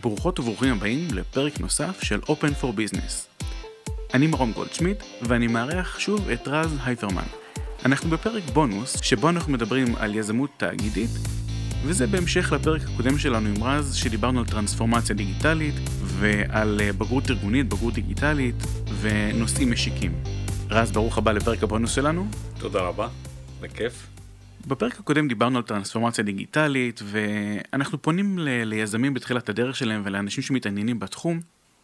ברוכות וברוכים הבאים לפרק נוסף של Open for Business. אני מרום גולדשמיט, ואני מארח שוב את רז הייפרמן. אנחנו בפרק בונוס, שבו אנחנו מדברים על יזמות תאגידית, וזה בהמשך לפרק הקודם שלנו עם רז, שדיברנו על טרנספורמציה דיגיטלית, ועל אה, בגרות ארגונית, בגרות דיגיטלית, ונושאים משיקים. רז, ברוך הבא לפרק הבונוס שלנו. תודה רבה, בכיף. בפרק הקודם דיברנו על טרנספורמציה דיגיטלית, ואנחנו פונים ל- ליזמים בתחילת הדרך שלהם ולאנשים שמתעניינים בתחום,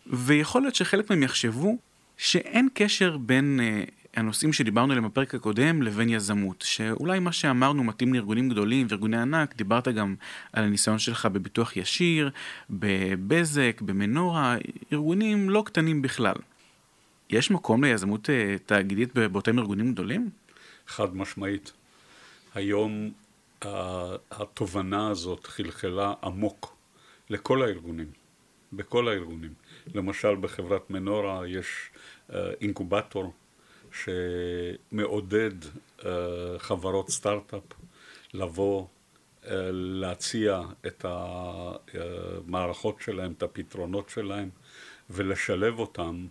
ויכול להיות שחלק מהם יחשבו שאין קשר בין uh, הנושאים שדיברנו עליהם בפרק הקודם לבין יזמות, שאולי מה שאמרנו מתאים לארגונים גדולים וארגוני ענק, דיברת גם על הניסיון שלך בביטוח ישיר, בבזק, במנורה, ארגונים לא קטנים בכלל. יש מקום ליזמות uh, תאגידית באותם ארגונים גדולים? חד משמעית. היום התובנה הזאת חלחלה עמוק לכל הארגונים, בכל הארגונים. למשל בחברת מנורה יש uh, אינקובטור שמעודד uh, חברות סטארט-אפ לבוא uh, להציע את המערכות שלהם, את הפתרונות שלהם ולשלב אותם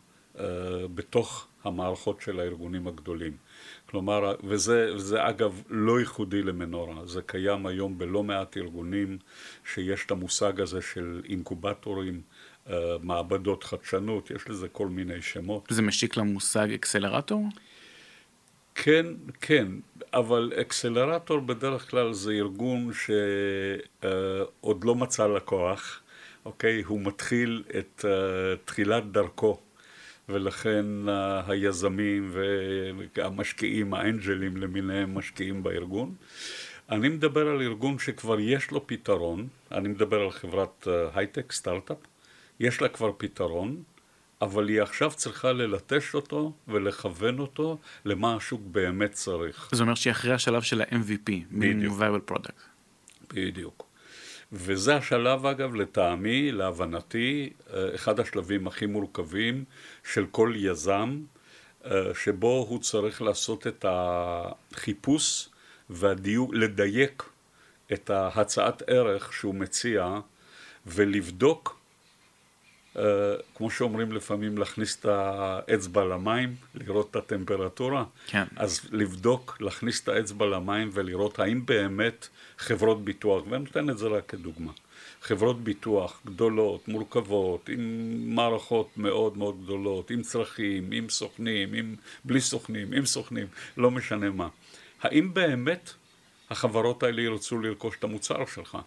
בתוך המערכות של הארגונים הגדולים. כלומר, וזה, וזה אגב לא ייחודי למנורה, זה קיים היום בלא מעט ארגונים שיש את המושג הזה של אינקובטורים, אה, מעבדות חדשנות, יש לזה כל מיני שמות. זה משיק למושג אקסלרטור? כן, כן, אבל אקסלרטור בדרך כלל זה ארגון שעוד אה, לא מצא לקוח, אוקיי? הוא מתחיל את אה, תחילת דרכו. ולכן היזמים והמשקיעים, האנג'לים למיניהם, משקיעים בארגון. אני מדבר על ארגון שכבר יש לו פתרון, אני מדבר על חברת הייטק, סטארט-אפ, יש לה כבר פתרון, אבל היא עכשיו צריכה ללטש אותו ולכוון אותו למה השוק באמת צריך. זה אומר שהיא אחרי השלב של ה-MVP, בדיוק. Product. בדיוק. וזה השלב אגב לטעמי, להבנתי, אחד השלבים הכי מורכבים של כל יזם, שבו הוא צריך לעשות את החיפוש והדיוק, לדייק את ההצעת ערך שהוא מציע ולבדוק, כמו שאומרים לפעמים, להכניס את האצבע למים, לראות את הטמפרטורה, כן. אז לבדוק, להכניס את האצבע למים ולראות האם באמת חברות ביטוח, ואני נותן את זה רק כדוגמה. חברות ביטוח גדולות, מורכבות, עם מערכות מאוד מאוד גדולות, עם צרכים, עם סוכנים, עם בלי סוכנים, עם סוכנים, לא משנה מה. האם באמת החברות האלה ירצו לרכוש את המוצר שלך?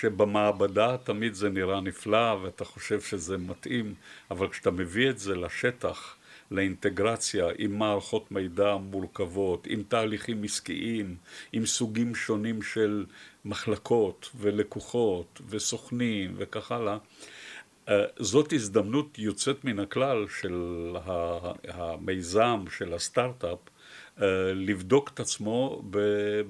שבמעבדה תמיד זה נראה נפלא ואתה חושב שזה מתאים, אבל כשאתה מביא את זה לשטח, לאינטגרציה עם מערכות מידע מורכבות, עם תהליכים עסקיים, עם סוגים שונים של מחלקות ולקוחות וסוכנים וכך הלאה. זאת הזדמנות יוצאת מן הכלל של המיזם, של הסטארט-אפ, לבדוק את עצמו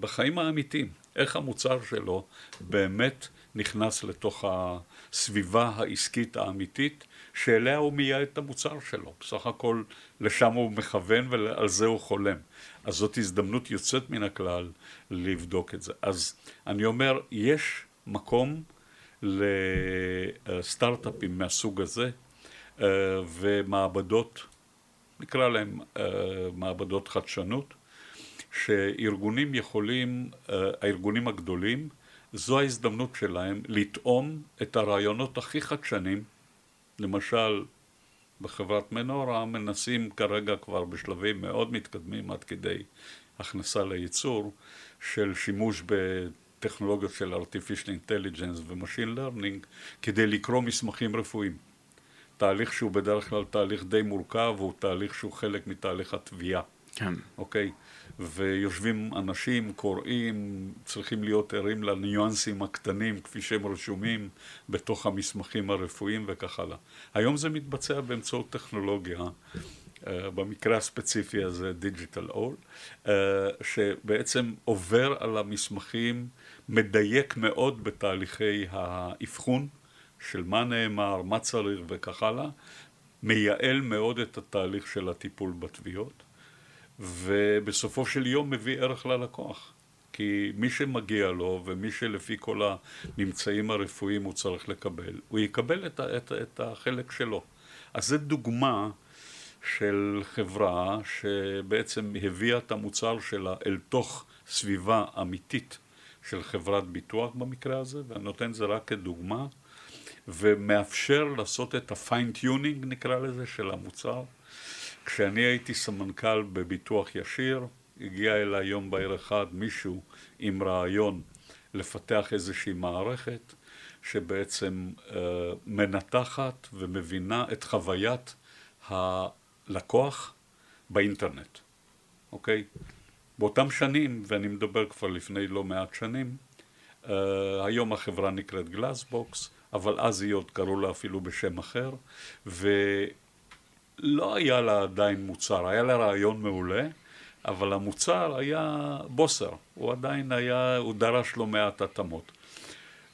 בחיים האמיתיים. איך המוצר שלו באמת נכנס לתוך הסביבה העסקית האמיתית שאליה הוא מייעד את המוצר שלו. בסך הכל לשם הוא מכוון ועל זה הוא חולם. אז זאת הזדמנות יוצאת מן הכלל לבדוק את זה. אז אני אומר, יש מקום לסטארט-אפים מהסוג הזה ומעבדות, נקרא להם מעבדות חדשנות, שארגונים יכולים, הארגונים הגדולים, זו ההזדמנות שלהם לטעום את הרעיונות הכי חדשנים למשל, בחברת מנורה מנסים כרגע כבר בשלבים מאוד מתקדמים עד כדי הכנסה לייצור של שימוש בטכנולוגיות של artificial intelligence ו-machine learning כדי לקרוא מסמכים רפואיים. תהליך שהוא בדרך כלל תהליך די מורכב, הוא תהליך שהוא חלק מתהליך התביעה. כן. אוקיי? ויושבים אנשים, קוראים, צריכים להיות ערים לניואנסים הקטנים כפי שהם רשומים בתוך המסמכים הרפואיים וכך הלאה. היום זה מתבצע באמצעות טכנולוגיה, במקרה הספציפי הזה דיג'יטל אול, שבעצם עובר על המסמכים, מדייק מאוד בתהליכי האבחון של מה נאמר, מה צריך וכך הלאה, מייעל מאוד את התהליך של הטיפול בתביעות. ובסופו של יום מביא ערך ללקוח. כי מי שמגיע לו ומי שלפי כל הממצאים הרפואיים הוא צריך לקבל, הוא יקבל את, את, את החלק שלו. אז זו דוגמה של חברה שבעצם הביאה את המוצר שלה אל תוך סביבה אמיתית של חברת ביטוח במקרה הזה, ואני נותן את זה רק כדוגמה, ומאפשר לעשות את ה fine-tuning נקרא לזה של המוצר. כשאני הייתי סמנכ"ל בביטוח ישיר, הגיע אליי יום בהיר אחד מישהו עם רעיון לפתח איזושהי מערכת שבעצם uh, מנתחת ומבינה את חוויית הלקוח באינטרנט, אוקיי? באותם שנים, ואני מדבר כבר לפני לא מעט שנים, uh, היום החברה נקראת גלאסבוקס, אבל אז היא עוד קראו לה אפילו בשם אחר, ולא היה לה עדיין מוצר, היה לה רעיון מעולה, אבל המוצר היה בוסר, הוא עדיין היה, הוא דרש לו מעט התאמות.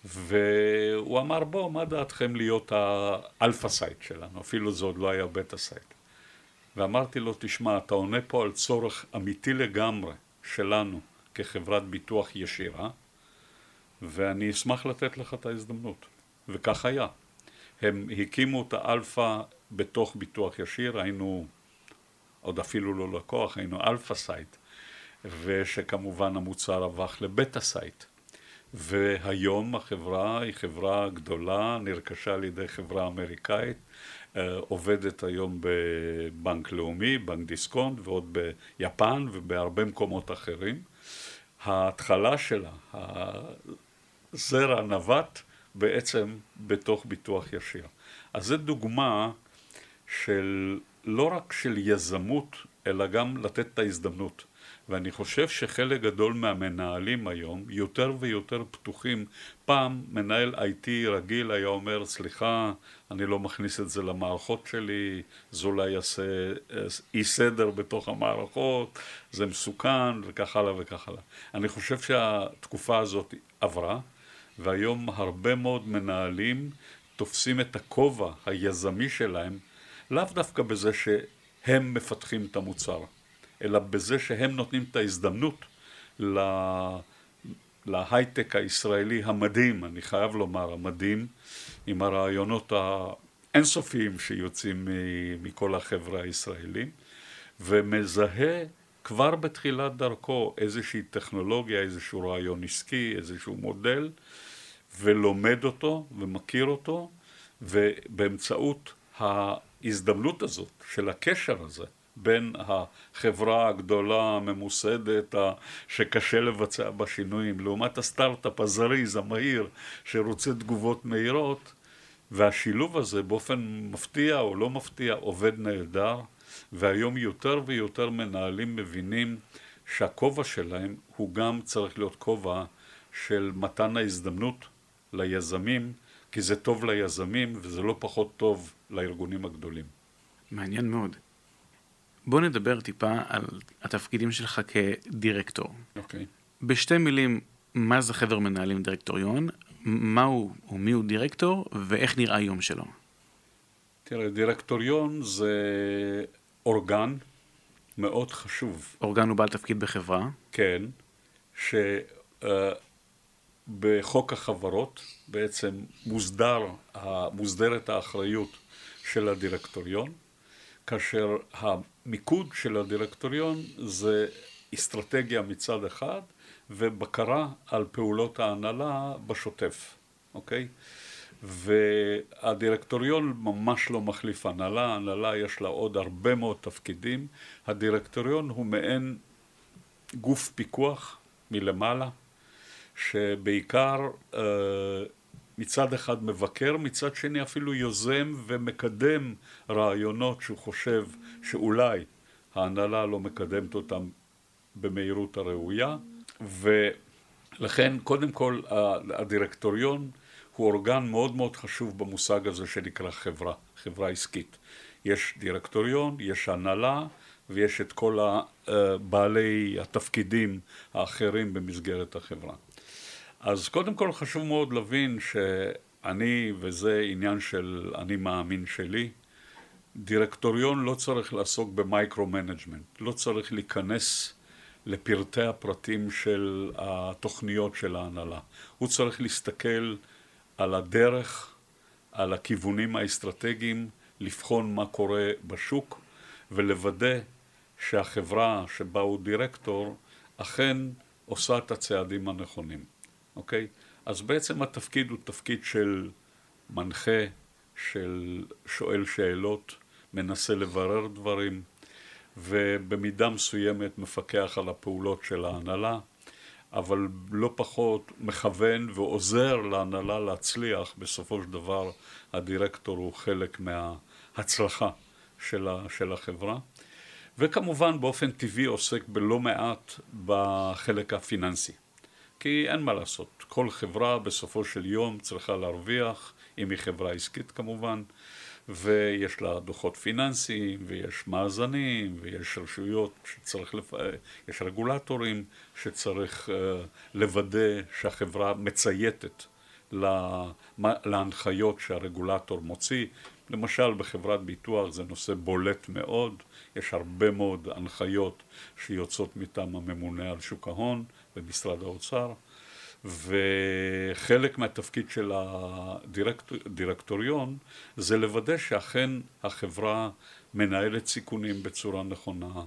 והוא אמר בוא, מה דעתכם להיות ה alpha site שלנו, אפילו זה עוד לא היה beta site. ואמרתי לו, תשמע, אתה עונה פה על צורך אמיתי לגמרי שלנו כחברת ביטוח ישירה, ואני אשמח לתת לך את ההזדמנות. וכך היה. הם הקימו את האלפא בתוך ביטוח ישיר, היינו עוד אפילו לא לקוח, היינו alpha site, ושכמובן המוצר הפך ל beta site. והיום החברה היא חברה גדולה, נרכשה על ידי חברה אמריקאית, אה, עובדת היום בבנק לאומי, בנק דיסקונט ועוד ביפן ובהרבה מקומות אחרים. ההתחלה שלה, הזרע נבט בעצם בתוך ביטוח ישיר. אז זו דוגמה של לא רק של יזמות, אלא גם לתת את ההזדמנות. ואני חושב שחלק גדול מהמנהלים היום יותר ויותר פתוחים. פעם מנהל IT רגיל היה אומר, סליחה, אני לא מכניס את זה למערכות שלי, זה אולי יעשה אי סדר בתוך המערכות, זה מסוכן וכך הלאה וכך הלאה. אני חושב שהתקופה הזאת עברה, והיום הרבה מאוד מנהלים תופסים את הכובע היזמי שלהם לאו דווקא בזה שהם מפתחים את המוצר, אלא בזה שהם נותנים את ההזדמנות לה... להייטק הישראלי המדהים, אני חייב לומר, המדהים, עם הרעיונות האינסופיים שיוצאים מכל החברה הישראלים, ומזהה כבר בתחילת דרכו איזושהי טכנולוגיה, איזשהו רעיון עסקי, איזשהו מודל, ולומד אותו ומכיר אותו, ובאמצעות ההזדמנות הזאת של הקשר הזה בין החברה הגדולה הממוסדת שקשה לבצע בה שינויים לעומת הסטארט-אפ הזריז המהיר שרוצה תגובות מהירות והשילוב הזה באופן מפתיע או לא מפתיע עובד נהדר והיום יותר ויותר מנהלים מבינים שהכובע שלהם הוא גם צריך להיות כובע של מתן ההזדמנות ליזמים כי זה טוב ליזמים וזה לא פחות טוב לארגונים הגדולים. מעניין מאוד. בוא נדבר טיפה על התפקידים שלך כדירקטור. אוקיי. Okay. בשתי מילים, מה זה חבר מנהלים דירקטוריון, מהו או מי הוא דירקטור ואיך נראה יום שלו. תראה, דירקטוריון זה אורגן מאוד חשוב. אורגן הוא בעל תפקיד בחברה. כן, ש... Uh, בחוק החברות בעצם מוסדר, מוסדרת האחריות של הדירקטוריון, כאשר המיקוד של הדירקטוריון זה אסטרטגיה מצד אחד ובקרה על פעולות ההנהלה בשוטף, אוקיי? והדירקטוריון ממש לא מחליף הנהלה, הנהלה יש לה עוד הרבה מאוד תפקידים, הדירקטוריון הוא מעין גוף פיקוח מלמעלה, שבעיקר אה, מצד אחד מבקר, מצד שני אפילו יוזם ומקדם רעיונות שהוא חושב שאולי ההנהלה לא מקדמת אותם במהירות הראויה, ולכן קודם כל הדירקטוריון הוא אורגן מאוד מאוד חשוב במושג הזה שנקרא חברה, חברה עסקית. יש דירקטוריון, יש הנהלה ויש את כל אה, בעלי התפקידים האחרים במסגרת החברה. אז קודם כל חשוב מאוד להבין שאני, וזה עניין של אני מאמין שלי, דירקטוריון לא צריך לעסוק ב micro-management, לא צריך להיכנס לפרטי הפרטים של התוכניות של ההנהלה. הוא צריך להסתכל על הדרך, על הכיוונים האסטרטגיים, לבחון מה קורה בשוק ולוודא שהחברה שבה הוא דירקטור אכן עושה את הצעדים הנכונים, אוקיי? אז בעצם התפקיד הוא תפקיד של מנחה, של שואל שאלות, מנסה לברר דברים, ובמידה מסוימת מפקח על הפעולות של ההנהלה, אבל לא פחות מכוון ועוזר להנהלה להצליח, בסופו של דבר הדירקטור הוא חלק מההצלחה של, של החברה. וכמובן באופן טבעי עוסק בלא מעט בחלק הפיננסי. כי אין מה לעשות, כל חברה בסופו של יום צריכה להרוויח, אם היא חברה עסקית כמובן, ויש לה דוחות פיננסיים, ויש מאזנים, ויש רשויות שצריך, לפ... יש רגולטורים שצריך uh, לוודא שהחברה מצייתת להנחיות שהרגולטור מוציא. למשל בחברת ביטוח זה נושא בולט מאוד, יש הרבה מאוד הנחיות שיוצאות מטעם הממונה על שוק ההון במשרד האוצר. וחלק מהתפקיד של הדירקטוריון זה לוודא שאכן החברה מנהלת סיכונים בצורה נכונה,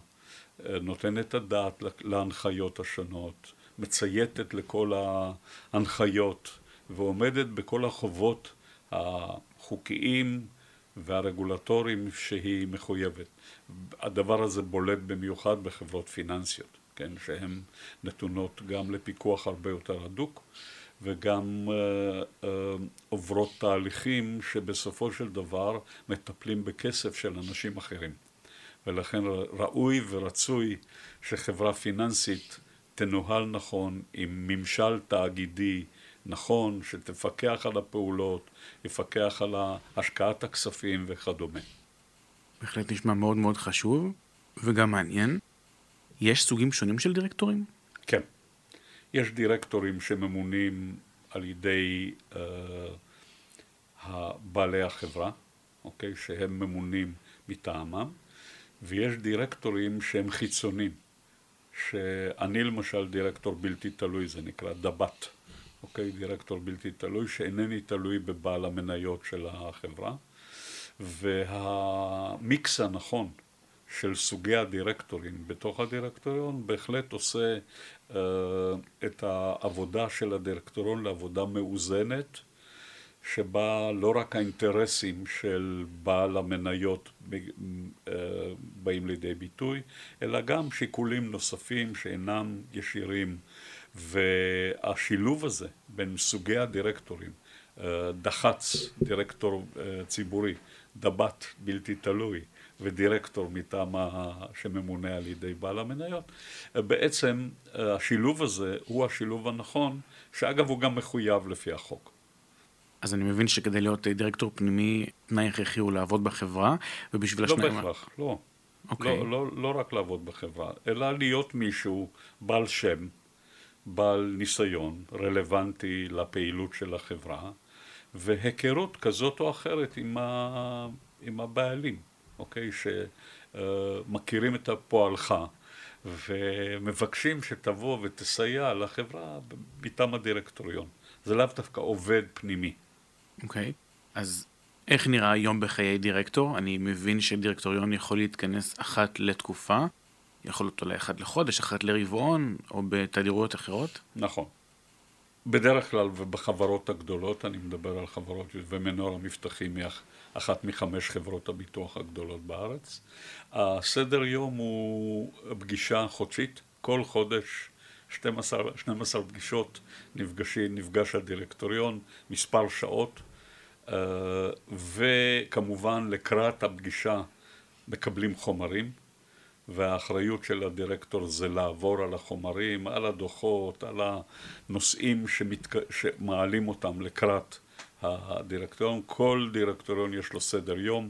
נותנת הדעת להנחיות השונות, מצייתת לכל ההנחיות ועומדת בכל החובות החוקיים והרגולטוריים שהיא מחויבת. הדבר הזה בולט במיוחד בחברות פיננסיות. כן, שהן נתונות גם לפיקוח הרבה יותר הדוק וגם uh, uh, עוברות תהליכים שבסופו של דבר מטפלים בכסף של אנשים אחרים. ולכן ראוי ורצוי שחברה פיננסית תנוהל נכון עם ממשל תאגידי נכון, שתפקח על הפעולות, יפקח על השקעת הכספים וכדומה. בהחלט נשמע מאוד מאוד חשוב וגם מעניין. יש סוגים שונים של דירקטורים? כן. יש דירקטורים שממונים על ידי uh, בעלי החברה, אוקיי? שהם ממונים מטעמם, ויש דירקטורים שהם חיצונים, שאני למשל דירקטור בלתי תלוי, זה נקרא דבת, אוקיי? דירקטור בלתי תלוי, שאינני תלוי בבעל המניות של החברה, והמיקס הנכון של סוגי הדירקטורים בתוך הדירקטוריון בהחלט עושה uh, את העבודה של הדירקטוריון לעבודה מאוזנת שבה לא רק האינטרסים של בעל המניות uh, באים לידי ביטוי אלא גם שיקולים נוספים שאינם ישירים. והשילוב הזה בין סוגי הדירקטורים uh, דח"צ, דירקטור ציבורי, דבת בלתי תלוי ודירקטור מטעם שממונה על ידי בעל המניות. בעצם השילוב הזה הוא השילוב הנכון, שאגב הוא גם מחויב לפי החוק. אז אני מבין שכדי להיות דירקטור פנימי, תנאי הכרחי הוא לעבוד בחברה, ובשביל לא השניים... לא בהכרח, לא. Okay. אוקיי. לא, לא, לא רק לעבוד בחברה, אלא להיות מישהו בעל שם, בעל ניסיון, רלוונטי לפעילות של החברה, והיכרות כזאת או אחרת עם, ה... עם הבעלים. אוקיי? שמכירים את פועלך ומבקשים שתבוא ותסייע לחברה מטעם הדירקטוריון. זה לאו דווקא עובד פנימי. אוקיי, אז איך נראה יום בחיי דירקטור? אני מבין שדירקטוריון יכול להתכנס אחת לתקופה, יכול להיות אולי אחת לחודש, אחת לרבעון, או בתדירויות אחרות? נכון. בדרך כלל ובחברות הגדולות, אני מדבר על חברות ומנור המבטחים אחת מחמש חברות הביטוח הגדולות בארץ. הסדר יום הוא פגישה חודשית, כל חודש 12, 12 פגישות, נפגשי, נפגש הדירקטוריון, מספר שעות, אה, וכמובן לקראת הפגישה מקבלים חומרים, והאחריות של הדירקטור זה לעבור על החומרים, על הדוחות, על הנושאים שמתק... שמעלים אותם לקראת הדירקטוריון, כל דירקטוריון יש לו סדר יום,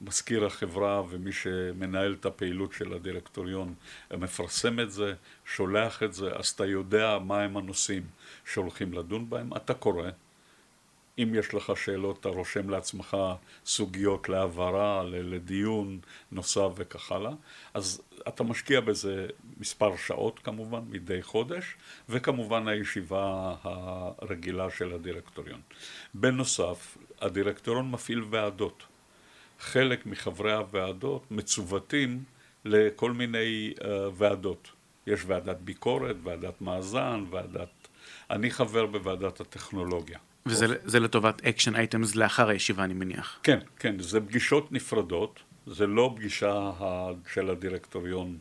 מזכיר החברה ומי שמנהל את הפעילות של הדירקטוריון מפרסם את זה, שולח את זה, אז אתה יודע מהם הנושאים שהולכים לדון בהם, אתה קורא, אם יש לך שאלות, אתה רושם לעצמך סוגיות להבהרה, לדיון נוסף וכך הלאה. אז אתה משקיע בזה מספר שעות כמובן, מדי חודש, וכמובן הישיבה הרגילה של הדירקטוריון. בנוסף, הדירקטוריון מפעיל ועדות. חלק מחברי הוועדות מצוותים לכל מיני אה, ועדות. יש ועדת ביקורת, ועדת מאזן, ועדת... אני חבר בוועדת הטכנולוגיה. וזה לטובת action items לאחר הישיבה, אני מניח. כן, כן, זה פגישות נפרדות, זה לא פגישה של הדירקטוריון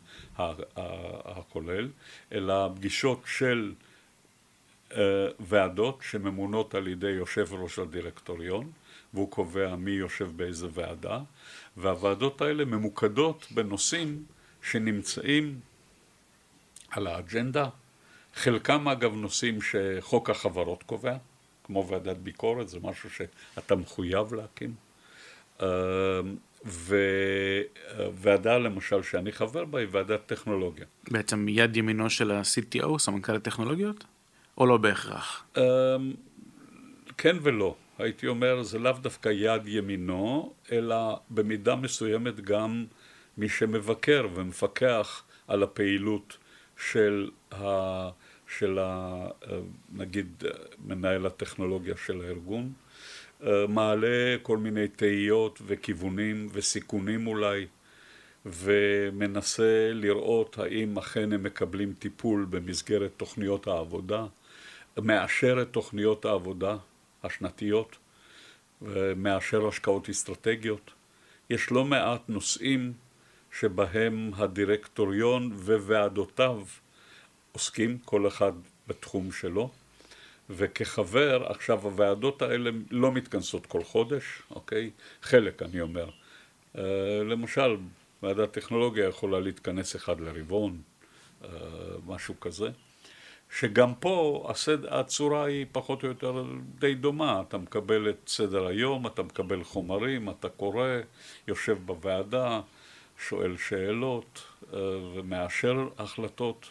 הכולל, אלא פגישות של uh, ועדות שממונות על ידי יושב ראש הדירקטוריון, והוא קובע מי יושב באיזה ועדה, והוועדות האלה ממוקדות בנושאים שנמצאים על האג'נדה, חלקם אגב נושאים שחוק החברות קובע, כמו ועדת ביקורת, זה משהו שאתה מחויב להקים. וועדה למשל שאני חבר בה היא ועדת טכנולוגיה. בעצם יד ימינו של ה-CTO, סמנכ"ל הטכנולוגיות? או לא בהכרח? אמ, כן ולא. הייתי אומר, זה לאו דווקא יד ימינו, אלא במידה מסוימת גם מי שמבקר ומפקח על הפעילות של ה... של ה... נגיד מנהל הטכנולוגיה של הארגון, מעלה כל מיני תהיות וכיוונים וסיכונים אולי, ומנסה לראות האם אכן הם מקבלים טיפול במסגרת תוכניות העבודה, מאשר את תוכניות העבודה השנתיות, ומאשר השקעות אסטרטגיות. יש לא מעט נושאים שבהם הדירקטוריון וועדותיו עוסקים, כל אחד בתחום שלו, וכחבר, עכשיו הוועדות האלה לא מתכנסות כל חודש, אוקיי? חלק, אני אומר. Uh, למשל, ועדת טכנולוגיה יכולה להתכנס אחד לרבעון, uh, משהו כזה. שגם פה הסד... הצורה היא פחות או יותר די דומה, אתה מקבל את סדר היום, אתה מקבל חומרים, אתה קורא, יושב בוועדה, שואל שאלות uh, ומאשר החלטות.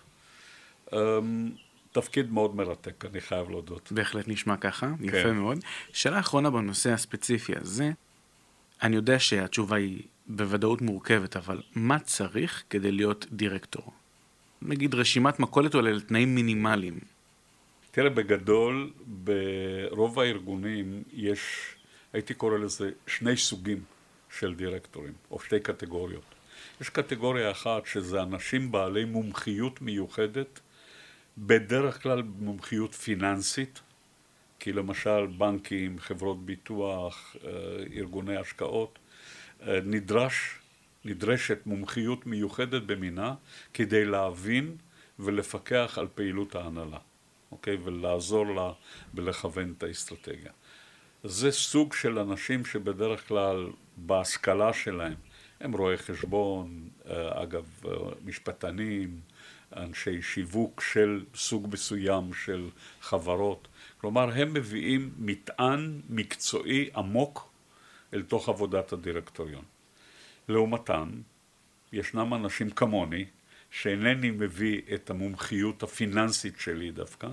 תפקיד מאוד מרתק, אני חייב להודות. בהחלט נשמע ככה, כן. יפה מאוד. שאלה אחרונה בנושא הספציפי הזה, אני יודע שהתשובה היא בוודאות מורכבת, אבל מה צריך כדי להיות דירקטור? נגיד רשימת מכולת או לתנאים מינימליים. תראה, בגדול, ברוב הארגונים יש, הייתי קורא לזה, שני סוגים של דירקטורים, או שתי קטגוריות. יש קטגוריה אחת שזה אנשים בעלי מומחיות מיוחדת בדרך כלל מומחיות פיננסית, כי למשל בנקים, חברות ביטוח, אה, ארגוני השקעות, אה, נדרש, נדרשת מומחיות מיוחדת במינה כדי להבין ולפקח על פעילות ההנהלה, אוקיי? ולעזור לה ולכוון את האסטרטגיה. זה סוג של אנשים שבדרך כלל בהשכלה שלהם הם רואי חשבון, אה, אגב משפטנים, אנשי שיווק של סוג מסוים של חברות. כלומר, הם מביאים מטען מקצועי עמוק אל תוך עבודת הדירקטוריון. לעומתם, ישנם אנשים כמוני, שאינני מביא את המומחיות הפיננסית שלי דווקא,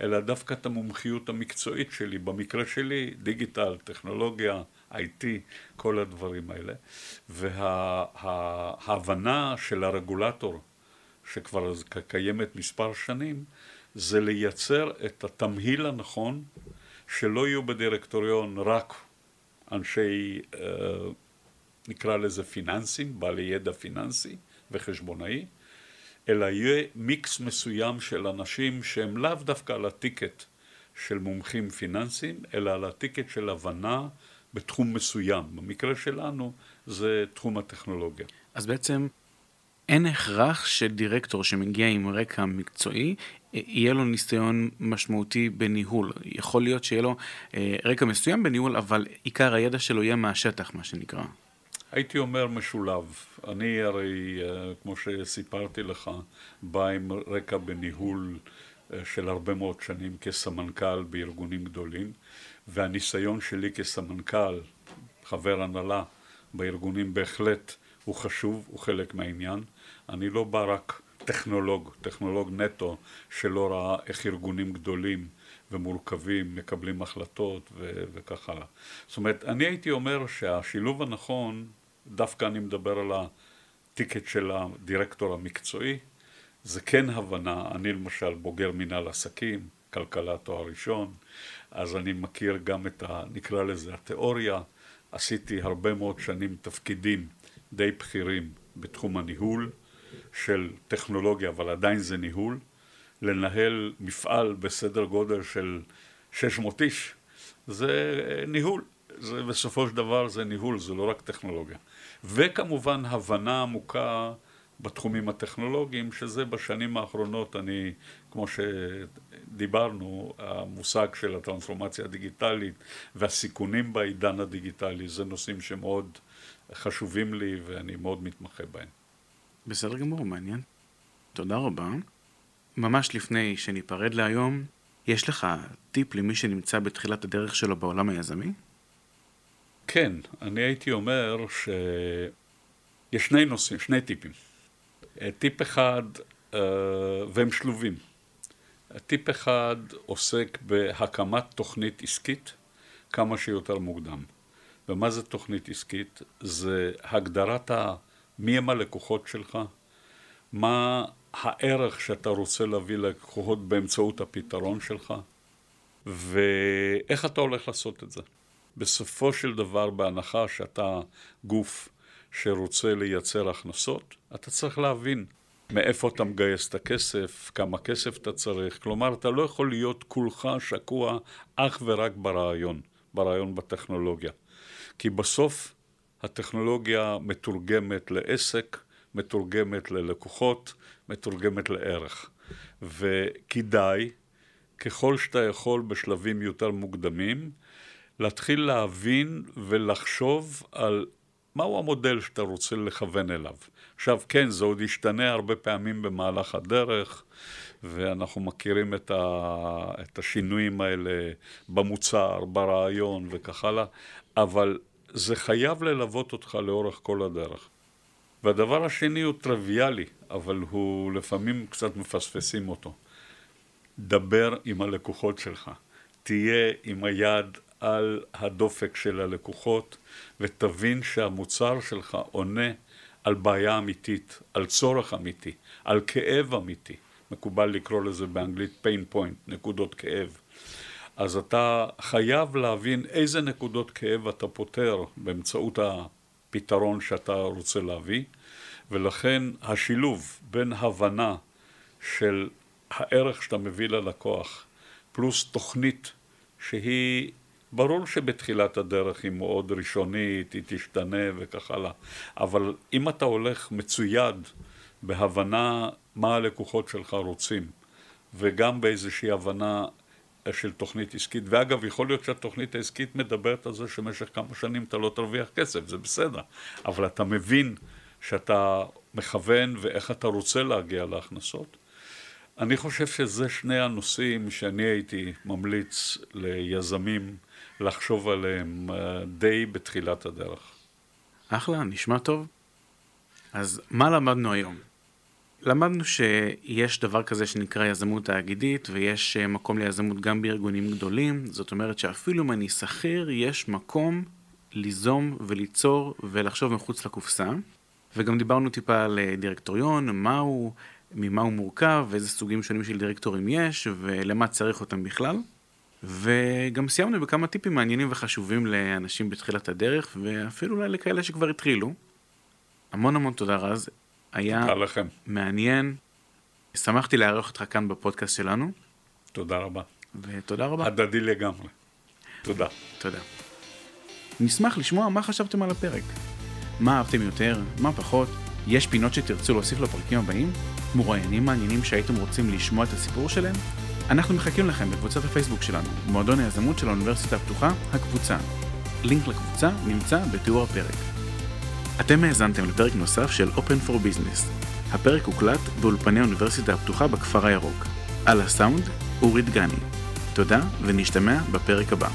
אלא דווקא את המומחיות המקצועית שלי, במקרה שלי דיגיטל, טכנולוגיה, IT, כל הדברים האלה. וההבנה וה, של הרגולטור שכבר קיימת מספר שנים, זה לייצר את התמהיל הנכון, שלא יהיו בדירקטוריון רק אנשי, אה, נקרא לזה פיננסים, בעלי ידע פיננסי וחשבונאי, אלא יהיה מיקס מסוים של אנשים שהם לאו דווקא על הטיקט של מומחים פיננסיים, אלא על הטיקט של הבנה בתחום מסוים. במקרה שלנו זה תחום הטכנולוגיה. אז בעצם אין הכרח שדירקטור שמגיע עם רקע מקצועי, יהיה לו ניסיון משמעותי בניהול. יכול להיות שיהיה לו אה, רקע מסוים בניהול, אבל עיקר הידע שלו יהיה מהשטח, מה שנקרא. הייתי אומר משולב. אני הרי, אה, כמו שסיפרתי לך, בא עם רקע בניהול אה, של הרבה מאוד שנים כסמנכ"ל בארגונים גדולים, והניסיון שלי כסמנכ"ל, חבר הנהלה בארגונים בהחלט הוא חשוב, הוא חלק מהעניין. אני לא בא רק טכנולוג, טכנולוג נטו, שלא ראה איך ארגונים גדולים ומורכבים, מקבלים החלטות ו- וכך הלאה. זאת אומרת, אני הייתי אומר שהשילוב הנכון, דווקא אני מדבר על הטיקט של הדירקטור המקצועי, זה כן הבנה, אני למשל בוגר מנהל עסקים, כלכלה תואר ראשון, אז אני מכיר גם את ה... נקרא לזה התיאוריה, עשיתי הרבה מאוד שנים תפקידים די בכירים בתחום הניהול של טכנולוגיה, אבל עדיין זה ניהול. לנהל מפעל בסדר גודל של 600 איש, זה ניהול. זה בסופו של דבר זה ניהול, זה לא רק טכנולוגיה. וכמובן הבנה עמוקה בתחומים הטכנולוגיים, שזה בשנים האחרונות, אני, כמו שדיברנו, המושג של הטרנספורמציה הדיגיטלית והסיכונים בעידן הדיגיטלי, זה נושאים שמאוד חשובים לי ואני מאוד מתמחה בהם. בסדר גמור, מעניין. תודה רבה. ממש לפני שניפרד להיום, יש לך טיפ למי שנמצא בתחילת הדרך שלו בעולם היזמי? כן, אני הייתי אומר שיש שני נושאים, שני טיפים. טיפ אחד, אה, והם שלובים. טיפ אחד עוסק בהקמת תוכנית עסקית כמה שיותר מוקדם. ומה זה תוכנית עסקית? זה הגדרת ה... מי הם הלקוחות שלך, מה הערך שאתה רוצה להביא ללקוחות באמצעות הפתרון שלך, ואיך אתה הולך לעשות את זה. בסופו של דבר, בהנחה שאתה גוף שרוצה לייצר הכנסות, אתה צריך להבין מאיפה אתה מגייס את הכסף, כמה כסף אתה צריך. כלומר, אתה לא יכול להיות כולך שקוע אך ורק ברעיון, ברעיון בטכנולוגיה. כי בסוף הטכנולוגיה מתורגמת לעסק, מתורגמת ללקוחות, מתורגמת לערך. וכדאי, ככל שאתה יכול בשלבים יותר מוקדמים, להתחיל להבין ולחשוב על מהו המודל שאתה רוצה לכוון אליו. עכשיו, כן, זה עוד ישתנה הרבה פעמים במהלך הדרך, ואנחנו מכירים את, ה, את השינויים האלה במוצר, ברעיון וכך הלאה, אבל זה חייב ללוות אותך לאורך כל הדרך. והדבר השני הוא טריוויאלי, אבל הוא לפעמים קצת מפספסים אותו. דבר עם הלקוחות שלך. תהיה עם היד על הדופק של הלקוחות ותבין שהמוצר שלך עונה על בעיה אמיתית, על צורך אמיתי, על כאב אמיתי. מקובל לקרוא לזה באנגלית pain point, נקודות כאב. אז אתה חייב להבין איזה נקודות כאב אתה פותר באמצעות הפתרון שאתה רוצה להביא, ולכן השילוב בין הבנה של הערך שאתה מביא ללקוח, פלוס תוכנית שהיא, ברור שבתחילת הדרך היא מאוד ראשונית, היא תשתנה וכך הלאה, אבל אם אתה הולך מצויד בהבנה מה הלקוחות שלך רוצים, וגם באיזושהי הבנה של תוכנית עסקית, ואגב, יכול להיות שהתוכנית העסקית מדברת על זה שבמשך כמה שנים אתה לא תרוויח כסף, זה בסדר, אבל אתה מבין שאתה מכוון ואיך אתה רוצה להגיע להכנסות. אני חושב שזה שני הנושאים שאני הייתי ממליץ ליזמים לחשוב עליהם אה, די בתחילת הדרך. אחלה, נשמע טוב. אז מה למדנו היום? למדנו שיש דבר כזה שנקרא יזמות תאגידית ויש אה, מקום ליזמות גם בארגונים גדולים, זאת אומרת שאפילו אם אני שכיר, יש מקום ליזום וליצור ולחשוב מחוץ לקופסה. וגם דיברנו טיפה על אה, דירקטוריון, מהו, ממה הוא מורכב, ואיזה סוגים שונים של דירקטורים יש, ולמה צריך אותם בכלל. וגם סיימנו בכמה טיפים מעניינים וחשובים לאנשים בתחילת הדרך, ואפילו אולי לכאלה שכבר התחילו. המון המון תודה רז, היה לכם. מעניין. שמחתי לארח אותך כאן בפודקאסט שלנו. תודה רבה. ותודה רבה. הדדי לגמרי. תודה. תודה. נשמח לשמוע מה חשבתם על הפרק. מה אהבתם יותר, מה פחות, יש פינות שתרצו להוסיף לפרקים הבאים? מרואיינים מעניינים שהייתם רוצים לשמוע את הסיפור שלהם? אנחנו מחכים לכם בקבוצת הפייסבוק שלנו, מועדון היזמות של האוניברסיטה הפתוחה, הקבוצה. לינק לקבוצה נמצא בתיאור הפרק. אתם האזנתם לפרק נוסף של Open for Business. הפרק הוקלט באולפני האוניברסיטה הפתוחה בכפר הירוק. על הסאונד, אורי דגני. תודה, ונשתמע בפרק הבא.